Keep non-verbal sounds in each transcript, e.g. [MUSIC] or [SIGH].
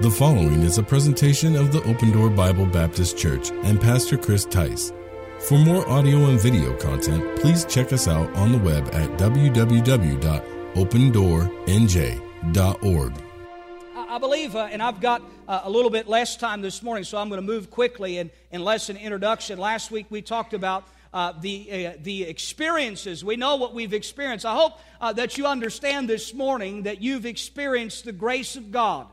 The following is a presentation of the Open Door Bible Baptist Church and Pastor Chris Tice. For more audio and video content, please check us out on the web at www.opendoornj.org. I believe, uh, and I've got uh, a little bit less time this morning, so I'm going to move quickly and less an introduction. Last week we talked about uh, the, uh, the experiences. We know what we've experienced. I hope uh, that you understand this morning that you've experienced the grace of God.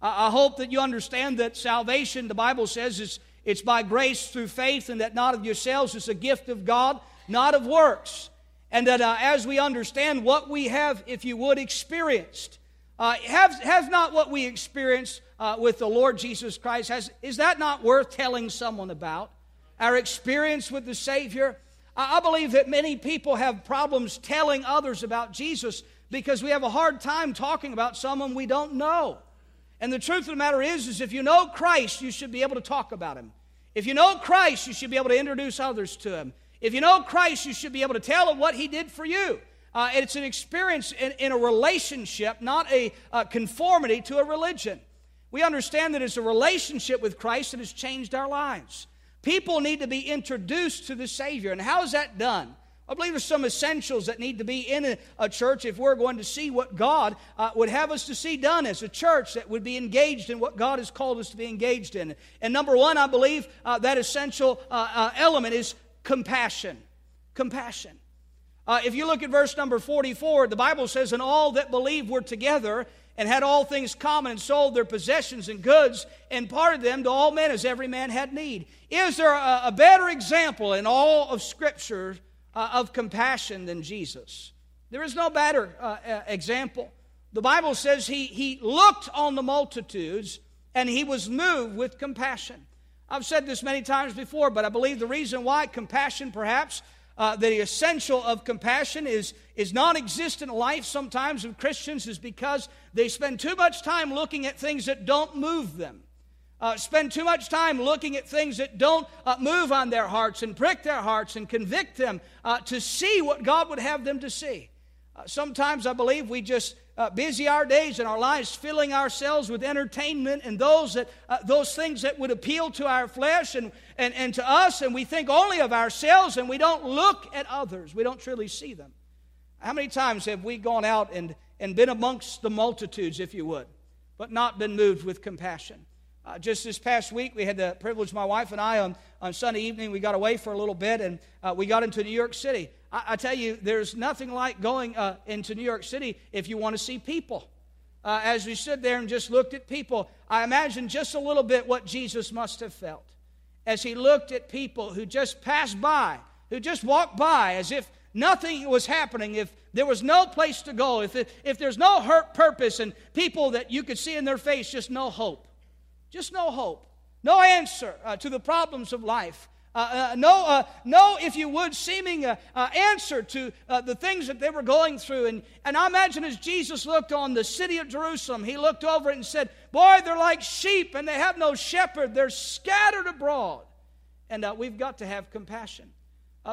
I hope that you understand that salvation, the Bible says, is it's by grace through faith, and that not of yourselves is a gift of God, not of works. And that uh, as we understand what we have, if you would, experienced, uh, have not what we experienced uh, with the Lord Jesus Christ, has, is that not worth telling someone about? Our experience with the Savior? I, I believe that many people have problems telling others about Jesus because we have a hard time talking about someone we don't know. And the truth of the matter is, is if you know Christ, you should be able to talk about him. If you know Christ, you should be able to introduce others to him. If you know Christ, you should be able to tell them what he did for you. Uh, it's an experience in, in, a relationship, not a uh, conformity to a religion. We understand that it's a relationship with Christ that has changed our lives. People need to be introduced to the Savior. And how is that done? I believe there's some essentials that need to be in a, a church if we're going to see what God uh, would have us to see done as a church that would be engaged in what God has called us to be engaged in. And number one, I believe uh, that essential uh, uh element is compassion. Compassion. Uh, if you look at verse number 44, the Bible says, And all that believed were together and had all things common and sold their possessions and goods and parted them to all men as every man had need. Is there a, a better example in all of Scripture uh, of compassion than Jesus. There is no better uh, uh, example. The Bible says he, he looked on the multitudes and he was moved with compassion. I've said this many times before, but I believe the reason why compassion, perhaps, uh, the essential of compassion is, is non existent life sometimes of Christians is because they spend too much time looking at things that don't move them uh, spend too much time looking at things that don't uh, move on their hearts and prick their hearts and convict them uh, to see what God would have them to see. Uh, sometimes I believe we just uh, busy our days and our lives filling ourselves with entertainment and those, that, uh, those things that would appeal to our flesh and, and, and to us, and we think only of ourselves and we don't look at others. We don't truly see them. How many times have we gone out and, and been amongst the multitudes, if you would, but not been moved with compassion? Uh, just this past week, we had the privilege, my wife and I, on, on Sunday evening, we got away for a little bit and uh, we got into New York City. I, I tell you, there's nothing like going uh, into New York City if you want to see people. Uh, as we stood there and just looked at people, I imagine just a little bit what Jesus must have felt as he looked at people who just passed by, who just walked by as if nothing was happening, if there was no place to go, if, if there's no hurt purpose, and people that you could see in their face, just no hope. Just no hope, no answer uh, to the problems of life. Uh, uh, no, uh, no, if you would, seeming uh, uh, answer to the things that they were going through. And, and I imagine as Jesus looked on the city of Jerusalem, he looked over it and said, Boy, they're like sheep and they have no shepherd. They're scattered abroad. And we've got to have compassion.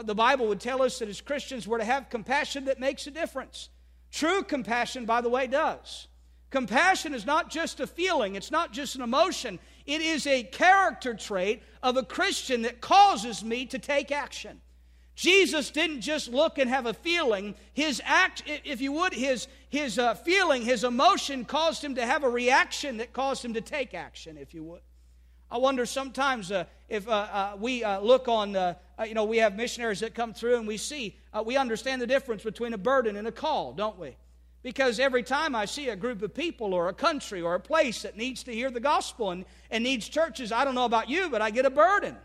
the Bible would tell us that as Christians, we're to have compassion that makes a difference. True compassion, by the way, does. Compassion is not just a feeling, it's not just an emotion. It is a character trait of a Christian that causes me to take action. Jesus didn't just look and have a feeling. His act, if you would, his, his uh, feeling, his emotion caused him to have a reaction that caused him to take action, if you would. I wonder sometimes uh, if uh, uh we uh, look on, uh, you know, we have missionaries that come through and we see, we understand the difference between a burden and a call, don't we? Because every time I see a group of people or a country or a place that needs to hear the gospel and, and needs churches, I don't know about you, but I get a burden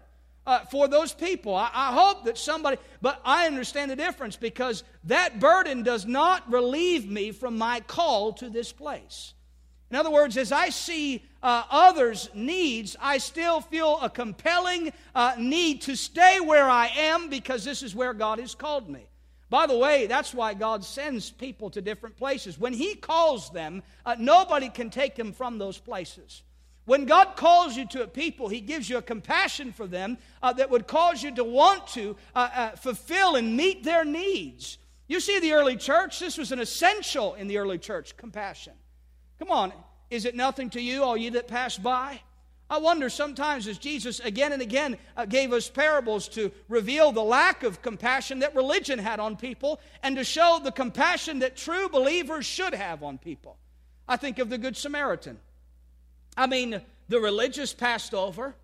uh, for those people. I, I hope that somebody, but I understand the difference because that burden does not relieve me from my call to this place. In other words, as I see uh, others' needs, I still feel a compelling uh, need to stay where I am because this is where God has called me. By the way, that's why God sends people to different places. When He calls them, uh, nobody can take them from those places. When God calls you to a people, He gives you a compassion for them uh, that would cause you to want to uh, uh fulfill and meet their needs. You see, the early church, this was an essential in the early church compassion. Come on. Is it nothing to you, all ye that pass by? I wonder sometimes as Jesus again and again uh, gave us parables to reveal the lack of compassion that religion had on people and to show the compassion that true believers should have on people. I think of the Good Samaritan. I mean, the religious passed over,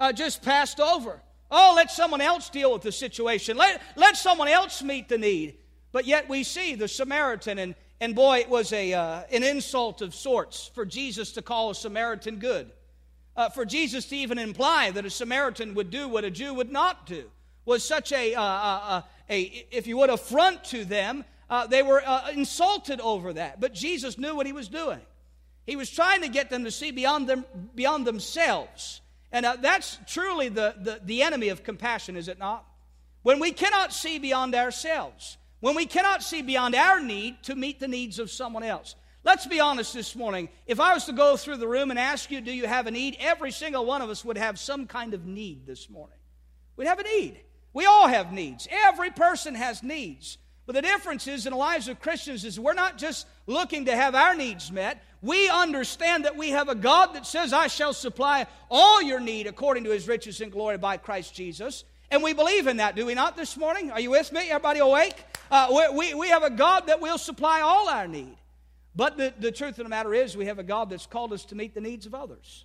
uh, just passed over. Oh, let someone else deal with the situation. Let, let someone else meet the need. But yet we see the Samaritan, and, and boy, it was a, uh, an insult of sorts for Jesus to call a Samaritan good. Uh, for Jesus to even imply that a Samaritan would do what a Jew would not do was such a, uh, uh, uh a if you would, affront to them. Uh, they were insulted over that. But Jesus knew what he was doing. He was trying to get them to see beyond, them, beyond themselves. And that's truly the, the, the enemy of compassion, is it not? When we cannot see beyond ourselves, when we cannot see beyond our need to meet the needs of someone else. Let's be honest this morning. If I was to go through the room and ask you, Do you have a need? Every single one of us would have some kind of need this morning. We'd have a need. We all have needs. Every person has needs. But the difference is in the lives of Christians is we're not just looking to have our needs met. We understand that we have a God that says, I shall supply all your need according to his riches and glory by Christ Jesus. And we believe in that, do we not, this morning? Are you with me? Everybody awake? Uh, we, we have a God that will supply all our need. But the, the truth of the matter is, we have a God that's called us to meet the needs of others.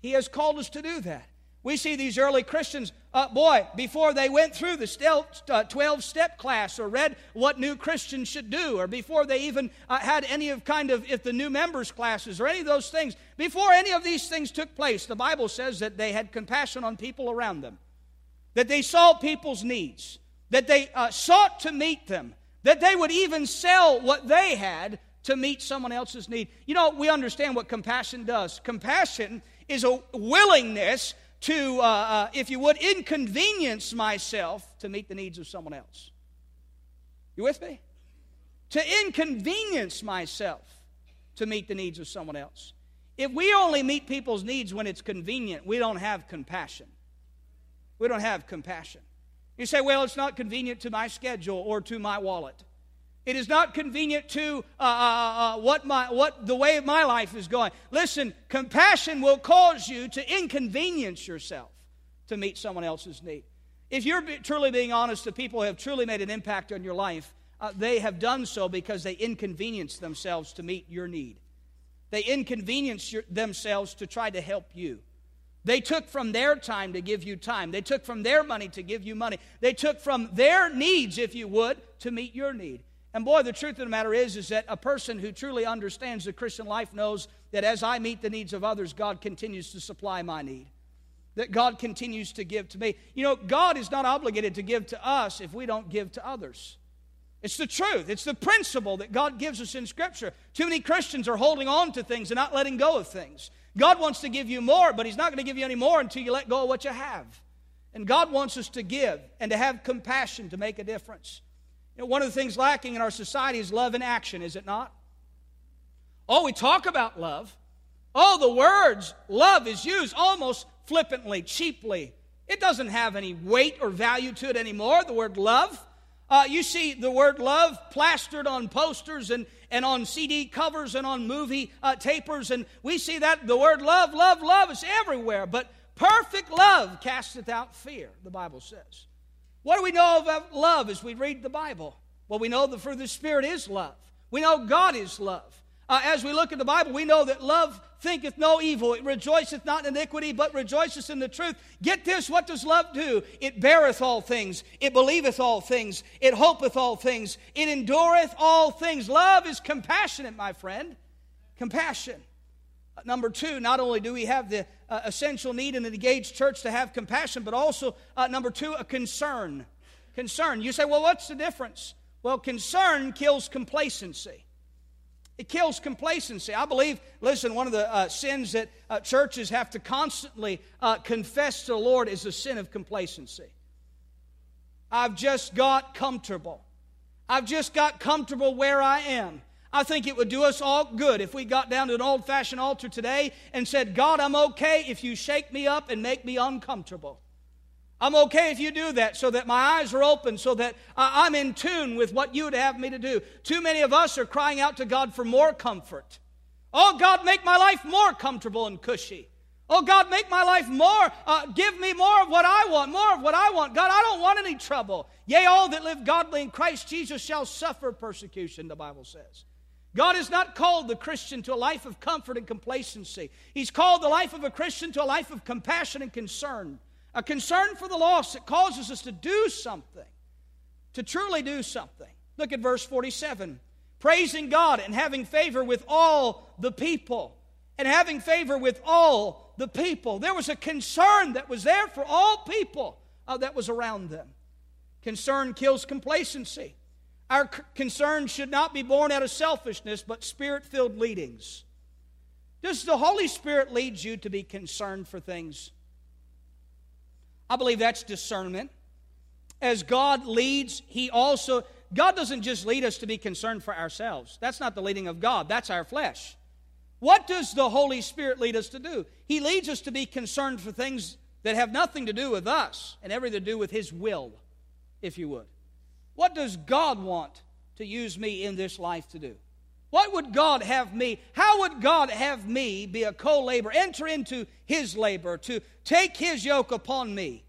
He has called us to do that. We see these early Christians, uh, boy, before they went through the 12 uh, step class or read what new Christians should do, or before they even uh, had any of kind of, if the new members classes or any of those things, before any of these things took place, the Bible says that they had compassion on people around them, that they saw people's needs, that they uh, sought to meet them, that they would even sell what they had to meet someone else's need. You know, we understand what compassion does. Compassion is a willingness to, uh, uh, if you would, inconvenience myself to meet the needs of someone else. You with me? To inconvenience myself to meet the needs of someone else. If we only meet people's needs when it's convenient, we don't have compassion. We don't have compassion. You say, well, it's not convenient to my schedule or to my wallet. It is not convenient to uh, uh, uh, uh, what, my, what the way of my life is going. Listen, compassion will cause you to inconvenience yourself to meet someone else's need. If you're truly being honest, the people who have truly made an impact on your life, uh, they have done so because they inconvenienced themselves to meet your need. They inconvenienced your, themselves to try to help you. They took from their time to give you time. They took from their money to give you money. They took from their needs, if you would, to meet your need. And boy, the truth of the matter is, is that a person who truly understands the Christian life knows that as I meet the needs of others, God continues to supply my need. That God continues to give to me. You know, God is not obligated to give to us if we don't give to others. It's the truth. It's the principle that God gives us in Scripture. Too many Christians are holding on to things and not letting go of things. God wants to give you more, but He's not going to give you any more until you let go of what you have. And God wants us to give and to have compassion to make a difference. You know, one of the things lacking in our society is love in action, is it not? Oh, we talk about love. Oh, the words love is used almost flippantly, cheaply. It doesn't have any weight or value to it anymore, the word love. Uh, you see the word love plastered on posters and, and on CD covers and on movie uh, tapers, and we see that the word love, love, love is everywhere. But perfect love casteth out fear, the Bible says. What do we know about love as we read the Bible? Well, we know the fruit of the Spirit is love. We know God is love. Uh, as we look at the Bible, we know that love thinketh no evil. It rejoiceth not in iniquity, but rejoiceth in the truth. Get this what does love do? It beareth all things, it believeth all things, it hopeth all things, it endureth all things. Love is compassionate, my friend. Compassion. Number two, not only do we have the uh, essential need in an engaged church to have compassion, but also, uh, number two, a concern. Concern. You say, well, what's the difference? Well, concern kills complacency. It kills complacency. I believe, listen, one of the uh, sins that uh, churches have to constantly uh, confess to the Lord is the sin of complacency. I've just got comfortable. I've just got comfortable where I am. I think it would do us all good if we got down to an old fashioned altar today and said, God, I'm okay if you shake me up and make me uncomfortable. I'm okay if you do that so that my eyes are open, so that I'm in tune with what you would have me to do. Too many of us are crying out to God for more comfort. Oh, God, make my life more comfortable and cushy. Oh, God, make my life more, uh, give me more of what I want, more of what I want. God, I don't want any trouble. Yea, all that live godly in Christ Jesus shall suffer persecution, the Bible says. God has not called the Christian to a life of comfort and complacency. He's called the life of a Christian to a life of compassion and concern. A concern for the lost that causes us to do something, to truly do something. Look at verse 47 praising God and having favor with all the people. And having favor with all the people. There was a concern that was there for all people uh, that was around them. Concern kills complacency. Our concern should not be born out of selfishness, but spirit filled leadings. Does the Holy Spirit lead you to be concerned for things? I believe that's discernment. As God leads, He also, God doesn't just lead us to be concerned for ourselves. That's not the leading of God, that's our flesh. What does the Holy Spirit lead us to do? He leads us to be concerned for things that have nothing to do with us and everything to do with His will, if you would. What does God want to use me in this life to do? What would God have me? How would God have me be a co laborer, enter into His labor, to take His yoke upon me?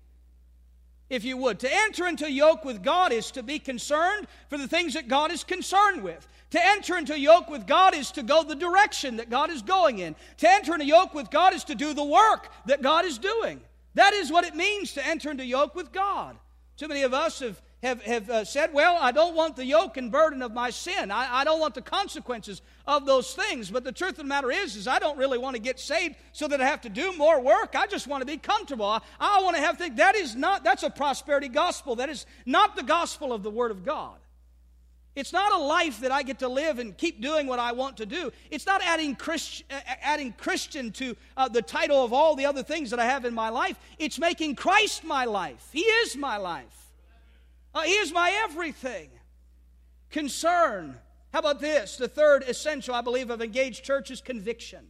If you would. To enter into yoke with God is to be concerned for the things that God is concerned with. To enter into yoke with God is to go the direction that God is going in. To enter into yoke with God is to do the work that God is doing. That is what it means to enter into yoke with God. Too many of us have have, have uh, said, Well, I don't want the yoke and burden of my sin. I, I don't want the consequences of those things. But the truth of the matter is, is I don't really want to get saved so that I have to do more work. I just want to be comfortable. I, I want to have things. That is not, that's a prosperity gospel. That is not the gospel of the Word of God. It's not a life that I get to live and keep doing what I want to do. It's not adding, Christ, adding Christian to uh, the title of all the other things that I have in my life. It's making Christ my life. He is my life. Uh, he is my everything. Concern. How about this? The third essential, I believe, of engaged church is conviction.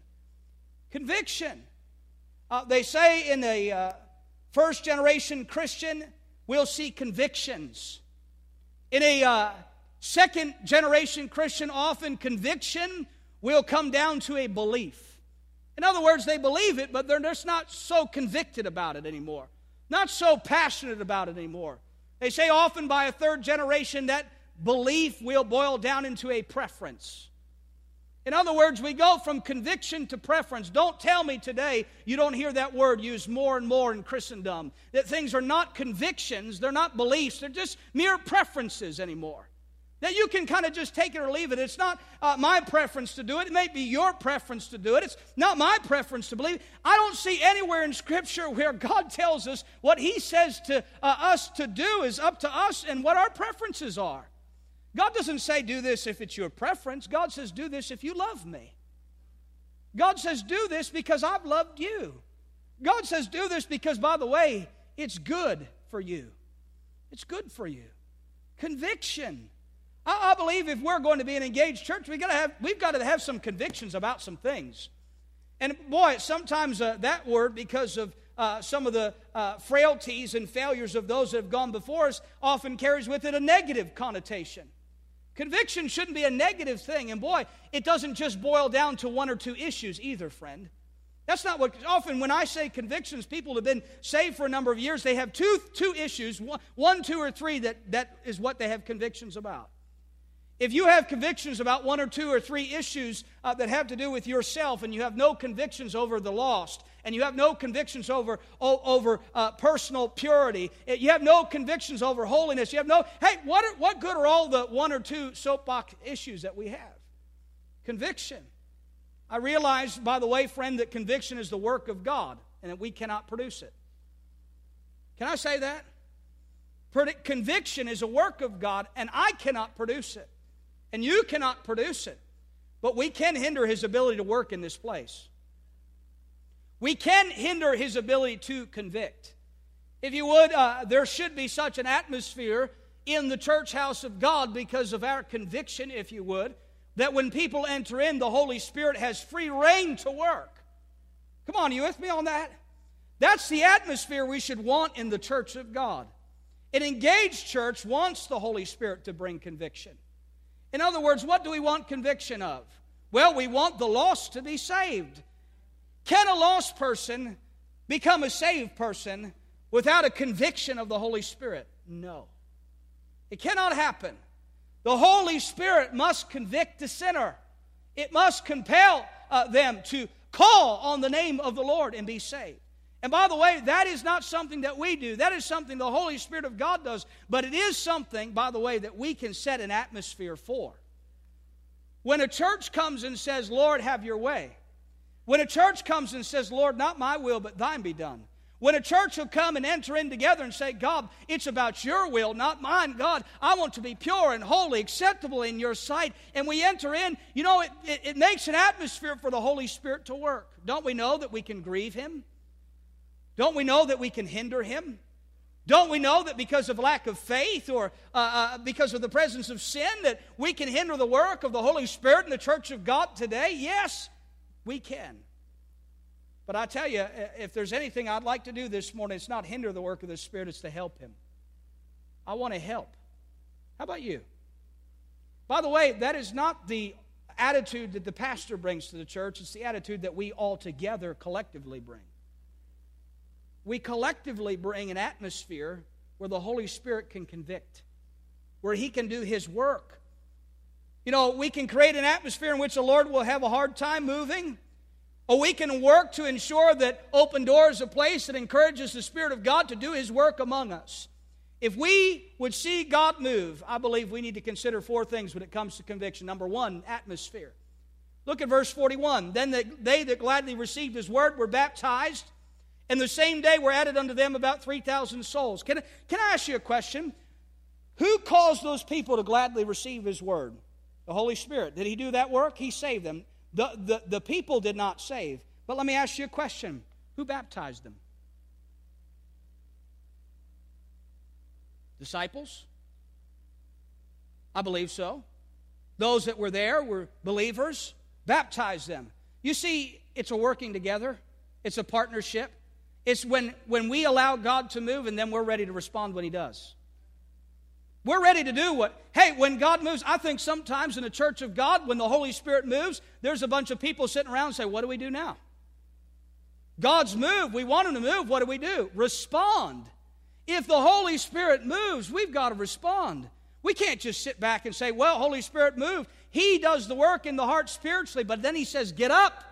Conviction. Uh, they say in a uh, first generation Christian, we'll see convictions. In a uh, second generation Christian, often conviction will come down to a belief. In other words, they believe it, but they're just not so convicted about it anymore, not so passionate about it anymore. They say often by a third generation that belief will boil down into a preference. In other words, we go from conviction to preference. Don't tell me today you don't hear that word used more and more in Christendom. That things are not convictions, they're not beliefs, they're just mere preferences anymore. Now, you can kind of just take it or leave it. It's not uh, my preference to do it. It may be your preference to do it. It's not my preference to believe. I don't see anywhere in Scripture where God tells us what He says to uh, us to do is up to us and what our preferences are. God doesn't say, do this if it's your preference. God says, do this if you love me. God says, do this because I've loved you. God says, do this because, by the way, it's good for you. It's good for you. Conviction. I, I believe if we're going to be an engaged church, we gotta have, we've got to have some convictions about some things. And boy, sometimes uh, that word, because of uh, some of the uh, frailties and failures of those that have gone before us, often carries with it a negative connotation. Conviction shouldn't be a negative thing. And boy, it doesn't just boil down to one or two issues either, friend. That's not what, often when I say convictions, people have been saved for a number of years, they have two, two issues, one, two, or three that, that is what they have convictions about. If you have convictions about one or two or three issues uh, that have to do with yourself and you have no convictions over the lost, and you have no convictions over, over uh, personal purity, eh, you have no convictions over holiness, you have no, hey, what, are, what good are all the one or two soapbox issues that we have? Conviction. I realize, by the way, friend, that conviction is the work of God and that we cannot produce it. Can I say that? Conviction is a work of God and I cannot produce it and you cannot produce it. But we can hinder his ability to work in this place. We can hinder his ability to convict. If you would, uh, there should be such an atmosphere in the church house of God because of our conviction, if you would, that when people enter in, the Holy Spirit has free reign to work. Come on, you with me on that? That's the atmosphere we should want in the church of God. An engaged church wants the Holy Spirit to bring conviction. In other words, what do we want conviction of? Well, we want the lost to be saved. Can a lost person become a saved person without a conviction of the Holy Spirit? No. It cannot happen. The Holy Spirit must convict the sinner, it must compel uh, them to call on the name of the Lord and be saved. And by the way, that is not something that we do. That is something the Holy Spirit of God does. But it is something, by the way, that we can set an atmosphere for. When a church comes and says, Lord, have your way, when a church comes and says, Lord, not my will, but thine be done, when a church will come and enter in together and say, God, it's about your will, not mine. God, I want to be pure and holy, acceptable in your sight. And we enter in, you know, it, it, it makes an atmosphere for the Holy Spirit to work. Don't we know that we can grieve Him? Don't we know that we can hinder Him? Don't we know that because of lack of faith or uh, uh, because of the presence of sin that we can hinder the work of the Holy Spirit in the church of God today? Yes, we can. But I tell you, if there's anything I'd like to do this morning, it's not hinder the work of the Spirit, it's to help Him. I want to help. How about you? By the way, that is not the attitude that the pastor brings to the church, it's the attitude that we all together collectively bring. We collectively bring an atmosphere where the Holy Spirit can convict, where He can do His work. You know, we can create an atmosphere in which the Lord will have a hard time moving. Or we can work to ensure that open door is a place that encourages the Spirit of God to do His work among us. If we would see God move, I believe we need to consider four things when it comes to conviction. Number one, atmosphere. Look at verse 41. Then they that gladly received His word were baptized, and the same day were added unto them about 3,000 souls. Can, can I ask you a question? Who caused those people to gladly receive His word? The Holy Spirit. Did He do that work? He saved them. The, the, the people did not save. But let me ask you a question who baptized them? Disciples? I believe so. Those that were there were believers, baptized them. You see, it's a working together, it's a partnership. It's when, when we allow God to move and then we're ready to respond when He does. We're ready to do what? Hey, when God moves, I think sometimes in the church of God, when the Holy Spirit moves, there's a bunch of people sitting around and say, What do we do now? God's moved. We want Him to move. What do we do? Respond. If the Holy Spirit moves, we've got to respond. We can't just sit back and say, Well, Holy Spirit, move. He does the work in the heart spiritually, but then He says, Get up.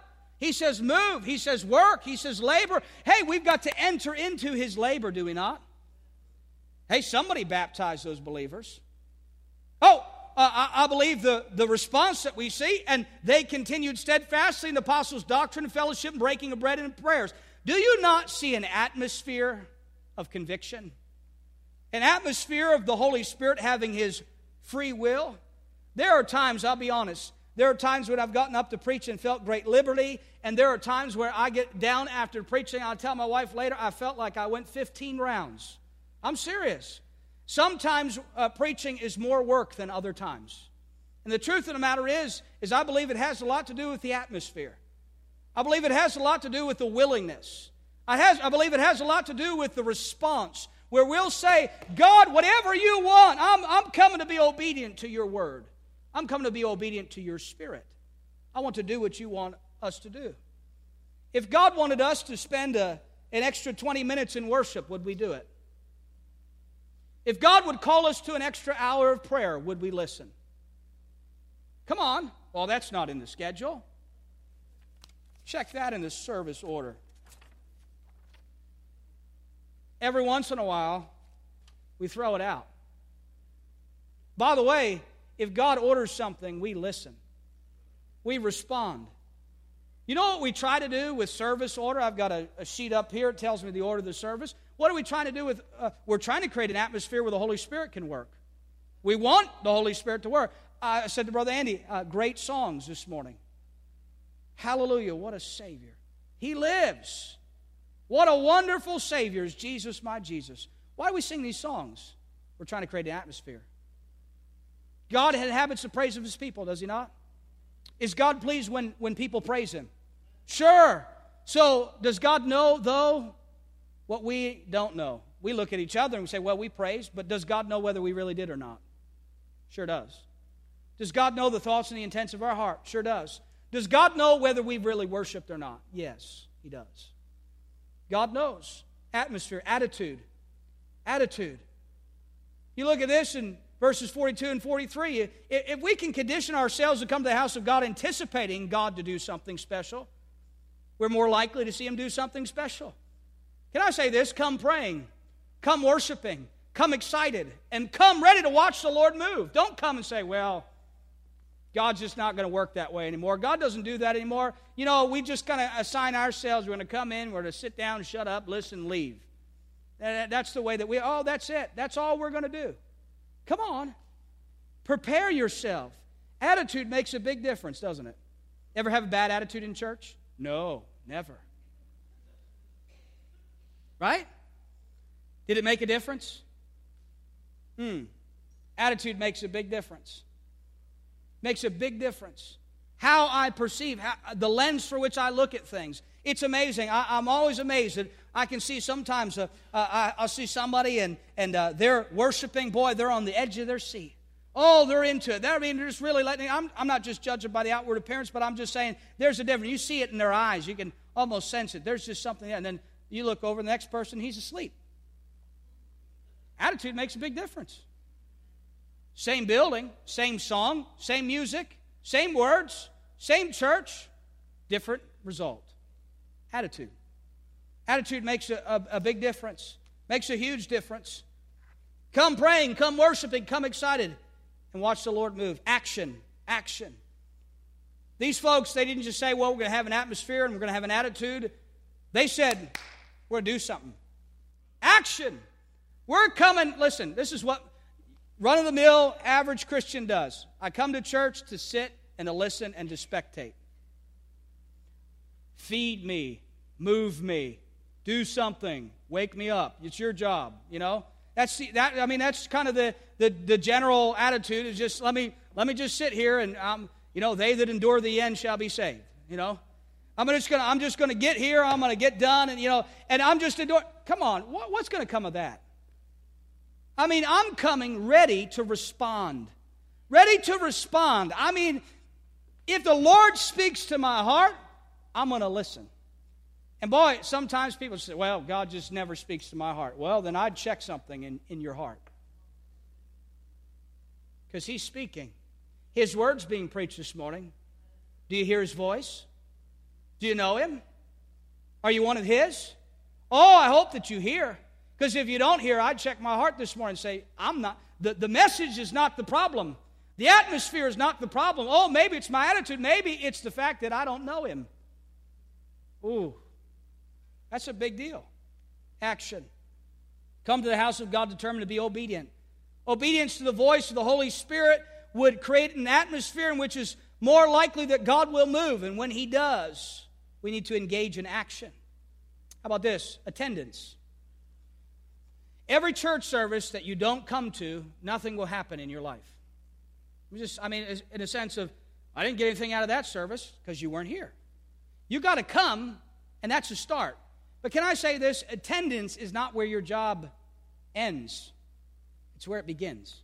He says, Move. He says, Work. He says, Labor. Hey, we've got to enter into His labor, do we not? Hey, somebody baptized those believers. Oh, uh, I, believe the, the response that we see, and they continued steadfastly in the apostles' doctrine fellowship and breaking of bread and prayers. Do you not see an atmosphere of conviction? An atmosphere of the Holy Spirit having His free will? There are times, I'll be honest, there are times when I've gotten up to preach and felt great liberty, and there are times where I get down after preaching. I'll tell my wife later, I felt like I went 15 rounds. I'm serious. Sometimes uh, preaching is more work than other times. And the truth of the matter is, is I believe it has a lot to do with the atmosphere. I believe it has a lot to do with the willingness. I, has, I believe it has a lot to do with the response, where we'll say, God, whatever you want, I'm, I'm coming to be obedient to your word. I'm coming to be obedient to your spirit. I want to do what you want us to do. If God wanted us to spend a, an extra 20 minutes in worship, would we do it? If God would call us to an extra hour of prayer, would we listen? Come on. Well, that's not in the schedule. Check that in the service order. Every once in a while, we throw it out. By the way, if God orders something, we listen, we respond. You know what we try to do with service order? I've got a, a sheet up here. It tells me the order of the service. What are we trying to do with? Uh, we're trying to create an atmosphere where the Holy Spirit can work. We want the Holy Spirit to work. I said to Brother Andy, uh, great songs this morning. Hallelujah, what a Savior. He lives. What a wonderful Savior is Jesus, my Jesus. Why do we sing these songs? We're trying to create an atmosphere. God inhabits the praise of His people, does He not? Is God pleased when, when people praise Him? Sure. So, does God know, though, what we don't know? We look at each other and we say, well, we praise, but does God know whether we really did or not? Sure does. Does God know the thoughts and the intents of our heart? Sure does. Does God know whether we've really worshiped or not? Yes, He does. God knows. Atmosphere, attitude. Attitude. You look at this in verses 42 and 43. If we can condition ourselves to come to the house of God anticipating God to do something special, we're more likely to see Him do something special. Can I say this? Come praying, come worshiping, come excited, and come ready to watch the Lord move. Don't come and say, well, God's just not going to work that way anymore. God doesn't do that anymore. You know, we just kind of assign ourselves. We're going to come in, we're going to sit down, shut up, listen, leave. That's the way that we, oh, that's it. That's all we're going to do. Come on. Prepare yourself. Attitude makes a big difference, doesn't it? Ever have a bad attitude in church? No, never. Right? Did it make a difference? Hmm. Attitude makes a big difference. Makes a big difference. How I perceive, how, the lens for which I look at things. It's amazing. I, am always amazed I can see sometimes, uh, uh, I, will see somebody and, and uh, they're worshiping. Boy, they're on the edge of their seat. Oh, they're into it. They're, I mean, they're just really letting. I'm, I'm not just judging by the outward appearance, but I'm just saying there's a difference. You see it in their eyes. You can almost sense it. There's just something there. And then you look over the next person, he's asleep. Attitude makes a big difference. Same building, same song, same music, same words, same church, different result. Attitude. Attitude makes a, a, a big difference, makes a huge difference. Come praying, come worshiping, come excited, and watch the Lord move. Action, action. These folks, they didn't just say, well, we're going to have an atmosphere and we're going to have an attitude. They said, we're going to do something. Action. We're coming. Listen, this is what run of the mill average Christian does. I come to church to sit and to listen and to spectate. Feed me, move me, do something, wake me up. It's your job, you know? That's the, that I mean that's kind of the, the the general attitude is just let me let me just sit here and um, you know, they that endure the end shall be saved, you know? I'm just gonna I'm just gonna get here, I'm gonna get done, and you know, and I'm just endure come on, what, what's gonna come of that? I mean, I'm coming ready to respond. Ready to respond. I mean, if the Lord speaks to my heart, I'm to listen. And boy, sometimes people say, well, God just never speaks to my heart. Well, then I'd check something in, in your heart. Because He's speaking. His word's being preached this morning. Do you hear His voice? Do you know Him? Are you one of His? Oh, I hope that you hear. Because if you don't hear, I'd check my heart this morning and say, I'm not, the, the message is not the problem. The atmosphere is not the problem. Oh, maybe it's my attitude. Maybe it's the fact that I don't know Him. Ooh, that's a big deal. Action. Come to the house of God determined to be obedient. Obedience to the voice of the Holy Spirit would create an atmosphere in which is more likely that God will move. And when He does, we need to engage in action. How about this? Attendance. Every church service that you don't come to, nothing will happen in your life. Just, I mean, in a sense of, I didn't get anything out of that service because you weren't here. You got to come, and that's a start. But can I say this? Attendance is not where your job ends, it's where it begins.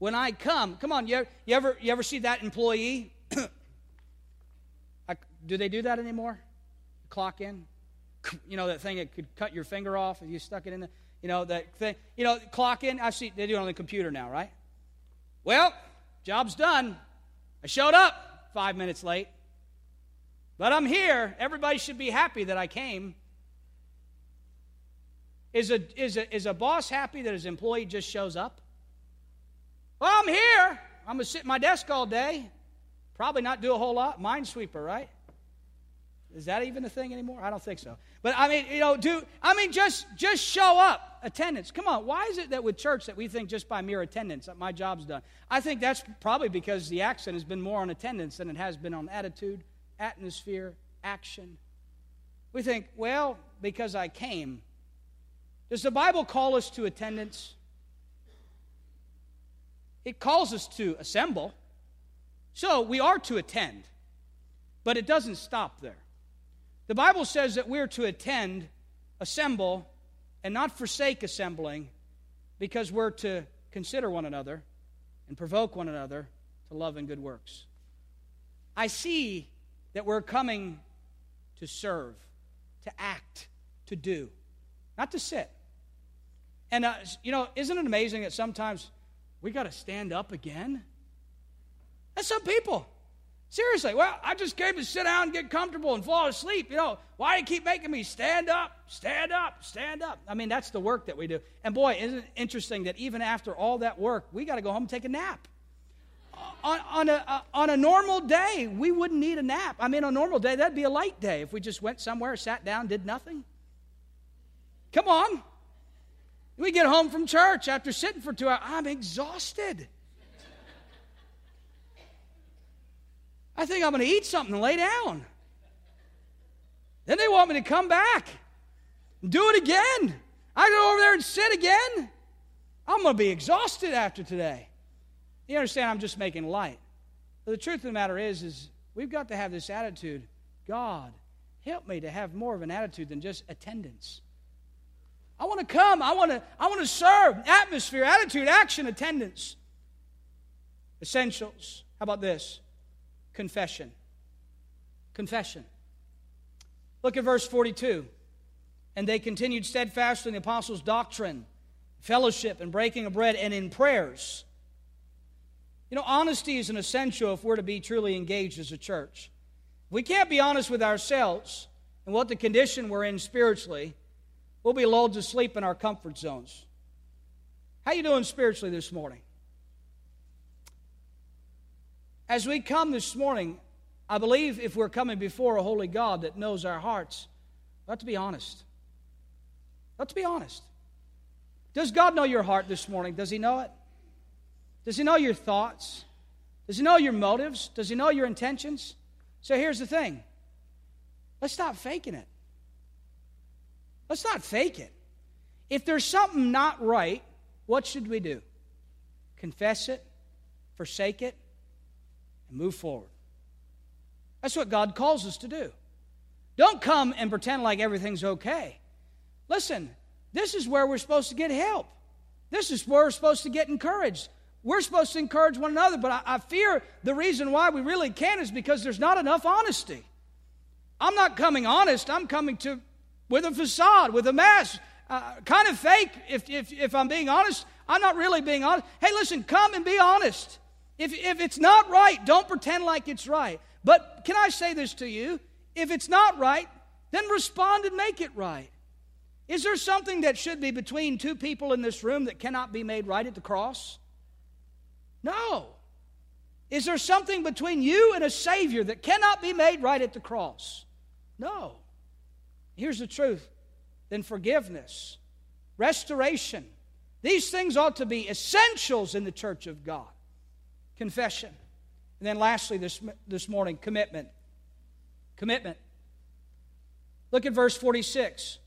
When I come, come on, you ever, you ever, you ever see that employee? [COUGHS] do they do that anymore? Clock in? [COUGHS] You know, that thing that could cut your finger off if you stuck it in there? You know, that thing, you know, clock in. I see they do it on the computer now, right? Well, job's done. I showed up five minutes late. But I'm here. Everybody should be happy that I came. Is a, is a, is a boss happy that his employee just shows up? Well, I'm here. I'm going to sit at my desk all day. Probably not do a whole lot. Minesweeper, right? Is that even a thing anymore? I don't think so. But I mean, you know, do I mean just just show up, attendance. Come on. Why is it that with church that we think just by mere attendance that my job's done? I think that's probably because the accent has been more on attendance than it has been on attitude, atmosphere, action. We think, well, because I came. Does the Bible call us to attendance? It calls us to assemble. So we are to attend. But it doesn't stop there. The Bible says that we're to attend, assemble, and not forsake assembling because we're to consider one another and provoke one another to love and good works. I see that we're coming to serve, to act, to do, not to sit. And, uh, you know, isn't it amazing that sometimes we got to stand up again? That's some people. Seriously, well, I just came to sit down and get comfortable and fall asleep. You know, why do you keep making me stand up, stand up, stand up? I mean, that's the work that we do. And boy, isn't it interesting that even after all that work, we got to go home and take a nap. On, on, a, uh, on a normal day, we wouldn't need a nap. I mean, on a normal day, that'd be a light day if we just went somewhere, sat down, did nothing. Come on. We get home from church after sitting for two hours. I'm exhausted. I think I'm going to eat something and lay down. Then they want me to come back and do it again. I go over there and sit again. I'm going to be exhausted after today. You understand? I'm just making light. But the truth of the matter is, is we've got to have this attitude. God, help me to have more of an attitude than just attendance. I want to come. I want to, I want to serve. Atmosphere, attitude, action, attendance. Essentials. How about this? confession. Confession. Look at verse 42. And they continued steadfast in the apostles' doctrine, fellowship, and breaking of bread, and in prayers. You know, honesty is an essential if we're to be truly engaged as a church. If we can't be honest with ourselves and what the condition we're in spiritually, we'll be lulled to sleep in our comfort zones. How are you doing spiritually this morning? As we come this morning, I believe if we're coming before a holy God that knows our hearts, we have to be honest. We have to be honest. Does God know your heart this morning? Does He know it? Does He know your thoughts? Does He know your motives? Does He know your intentions? So here's the thing let's stop faking it. Let's not fake it. If there's something not right, what should we do? Confess it, forsake it, and move forward. That's what God calls us to do. Don't come and pretend like everything's okay. Listen, this is where we're supposed to get help. This is where we're supposed to get encouraged. We're supposed to encourage one another, but I, I fear the reason why we really can't is because there's not enough honesty. I'm not coming honest, I'm coming to with a facade, with a mask, uh, kind of fake, if, if, if I'm being honest. I'm not really being honest. Hey, listen, come and be honest. If, if it's not right, don't pretend like it's right. But can I say this to you? If it's not right, then respond and make it right. Is there something that should be between two people in this room that cannot be made right at the cross? No. Is there something between you and a Savior that cannot be made right at the cross? No. Here's the truth then forgiveness, restoration, these things ought to be essentials in the church of God confession. And then lastly, this, this morning, commitment. Commitment. Look at verse 46.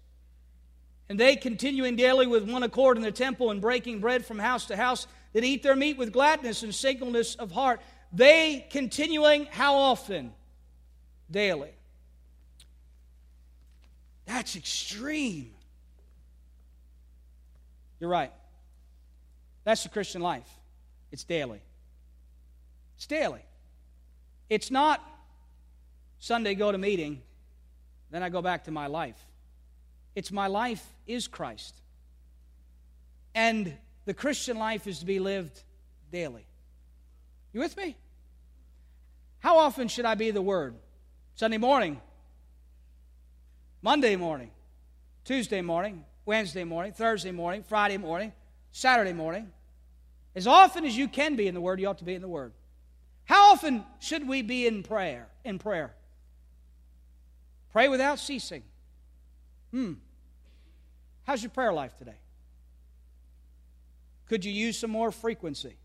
And they, continuing daily with one accord in the temple and breaking bread from house to house, did eat their meat with gladness and singleness of heart. They continuing how often? Daily. That's extreme. You're right. That's the Christian life. It's daily. It's daily. It's not Sunday go to meeting, then I go back to my life. It's my life is Christ. And the Christian life is to be lived daily. You with me? How often should I be the Word? Sunday morning, Monday morning, Tuesday morning, Wednesday morning, Thursday morning, Friday morning, Saturday morning. As often as you can be in the Word, you ought to be in the Word. How often should we be in prayer? In prayer. Pray without ceasing. Hmm. How's your prayer life today? Could you use some more frequency?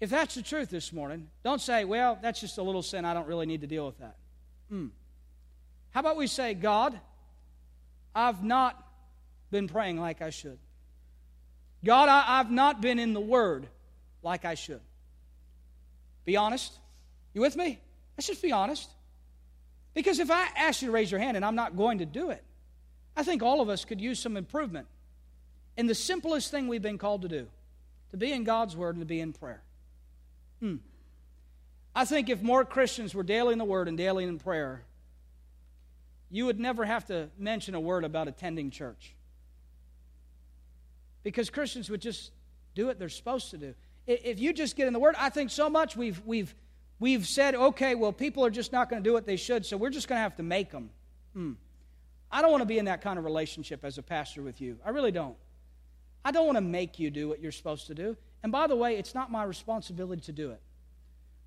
If that's the truth this morning, don't say, well, that's just a little sin. I don't really need to deal with that. Hmm. How about we say, God, I've not been praying like I should. God, I, have not been in the Word like I should. Be honest. You with me? Let's just be honest. Because if I ask you to raise your hand and I'm not going to do it, I think all of us could use some improvement in the simplest thing we've been called to do to be in God's Word and to be in prayer. Hmm. I think if more Christians were daily in the Word and daily in prayer, you would never have to mention a word about attending church. Because Christians would just do what they're supposed to do. If you just get in the Word, I think so much we've, we've, we've said, okay, well, people are just not going to do what they should, so we're just going to have to make them. Hmm. I don't want to be in that kind of relationship as a pastor with you. I really don't. I don't want to make you do what you're supposed to do. And by the way, it's not my responsibility to do it.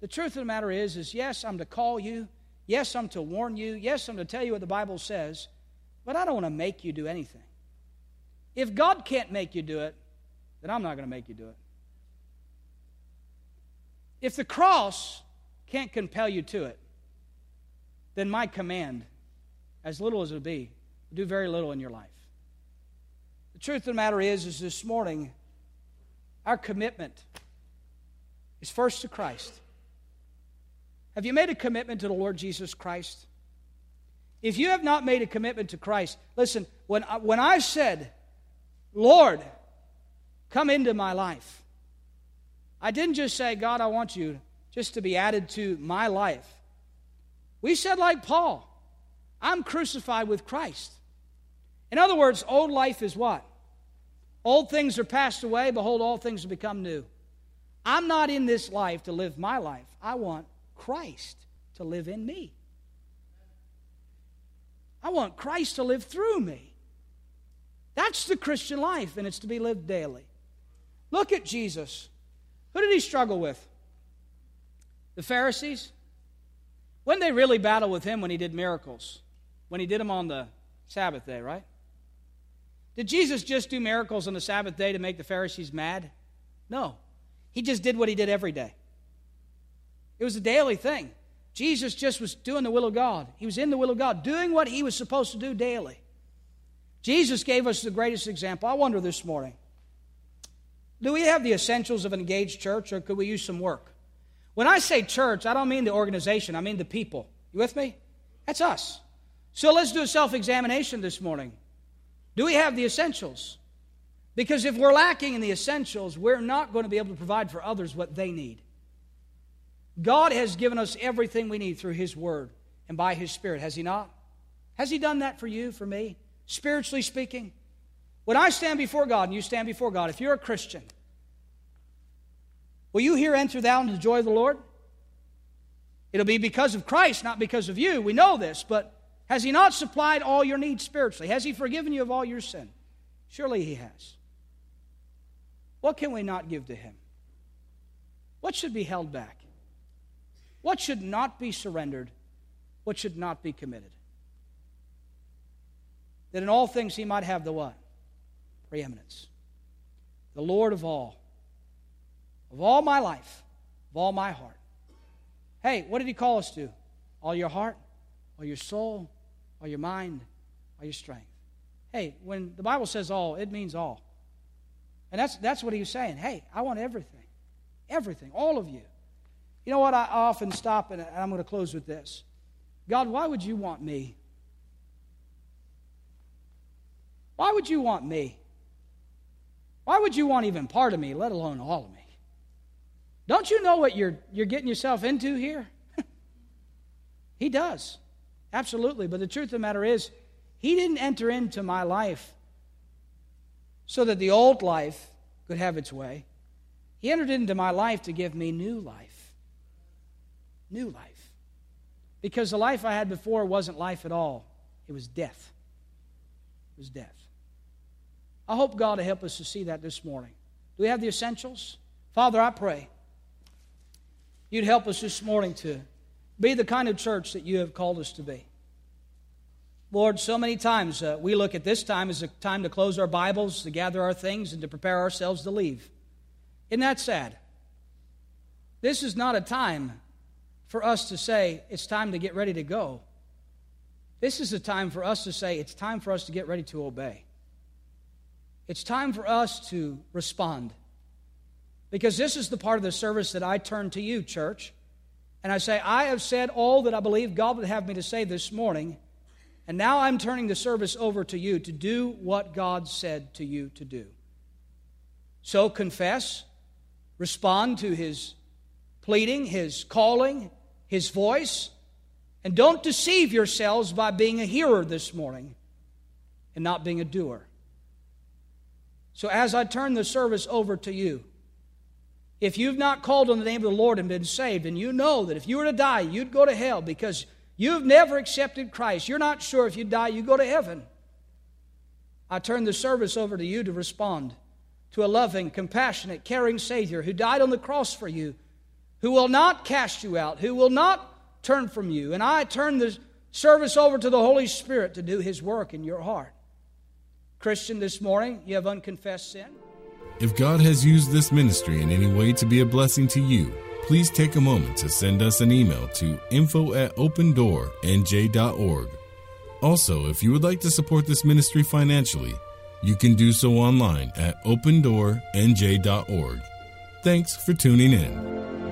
The truth of the matter is, is yes, I'm to call you. Yes, I'm to warn you. Yes, I'm to tell you what the Bible says. But I don't want to make you do anything. If God can't make you do it, then I'm not going to make you do it. If the cross can't compel you to it, then my command, as little as it be, will do very little in your life. Truth of the matter is, is this morning, our commitment is first to Christ. Have you made a commitment to the Lord Jesus Christ? If you have not made a commitment to Christ, listen, when I, when I said, Lord, come into my life, I didn't just say, God, I want you just to be added to my life. We said, like Paul, I'm crucified with Christ. In other words, old life is what? Old things are passed away, behold, all things have become new. I'm not in this life to live my life. I want Christ to live in me. I want Christ to live through me. That's the Christian life, and it's to be lived daily. Look at Jesus. Who did he struggle with? The Pharisees? When they really battled with him when he did miracles? When he did them on the Sabbath day, right? Did Jesus just do miracles on the Sabbath day to make the Pharisees mad? No. He just did what he did every day. It was a daily thing. Jesus just was doing the will of God. He was in the will of God, doing what he was supposed to do daily. Jesus gave us the greatest example. I wonder this morning do we have the essentials of an engaged church, or could we use some work? When I say church, I don't mean the organization, I mean the people. You with me? That's us. So let's do a self examination this morning. Do we have the essentials? Because if we're lacking in the essentials, we're not going to be able to provide for others what they need. God has given us everything we need through His Word and by His Spirit, has He not? Has He done that for you, for me? Spiritually speaking? When I stand before God and you stand before God, if you're a Christian, will you hear enter thou into the joy of the Lord? It'll be because of Christ, not because of you. We know this, but has He not supplied all your needs spiritually? Has He forgiven you of all your sin? Surely He has. What can we not give to Him? What should be held back? What should not be surrendered? What should not be committed? That in all things he might have the what? Preeminence. The Lord of all. Of all my life. Of all my heart. Hey, what did he call us to? All your heart, all your soul, all your mind, all your strength. Hey, when the Bible says all, it means all. And that's, that's what he was saying. Hey, I want everything. Everything. All of you. You know what? I often stop, and I'm going to close with this. God, why would you want me? Why would you want me? Why would you want even part of me, let alone all of me? Don't you know what you're, you're getting yourself into here? [LAUGHS] he does. Absolutely. But the truth of the matter is, he didn't enter into my life so that the old life could have its way. He entered into my life to give me new life new life. Because the life I had before wasn't life at all, it was death. It was death. I hope God will help us to see that this morning. Do we have the essentials? Father, I pray you'd help us this morning to be the kind of church that you have called us to be. Lord, so many times uh, we look at this time as a time to close our Bibles, to gather our things, and to prepare ourselves to leave. Isn't that sad? This is not a time for us to say, it's time to get ready to go. This is a time for us to say, it's time for us to get ready to obey. It's time for us to respond. Because this is the part of the service that I turn to you, church. And I say, I have said all that I believe God would have me to say this morning. And now I'm turning the service over to you to do what God said to you to do. So confess, respond to his pleading, His calling, His voice. And don't deceive yourselves by being a hearer this morning and not being a doer. So, as I turn the service over to you, if you've not called on the name of the Lord and been saved, and you know that if you were to die, you'd go to hell because you've never accepted Christ, you're not sure if you die, you go to heaven. I turn the service over to you to respond to a loving, compassionate, caring Savior who died on the cross for you, who will not cast you out, who will not turn from you. And I turn the service over to the Holy Spirit to do His work in your heart. Christian, this morning, you have unconfessed sin. If God has used this ministry in any way to be a blessing to you, please take a moment to send us an email to info at opendoornj.org. Also, if you would like to support this ministry financially, you can do so online at opendoornj.org. Thanks for tuning in.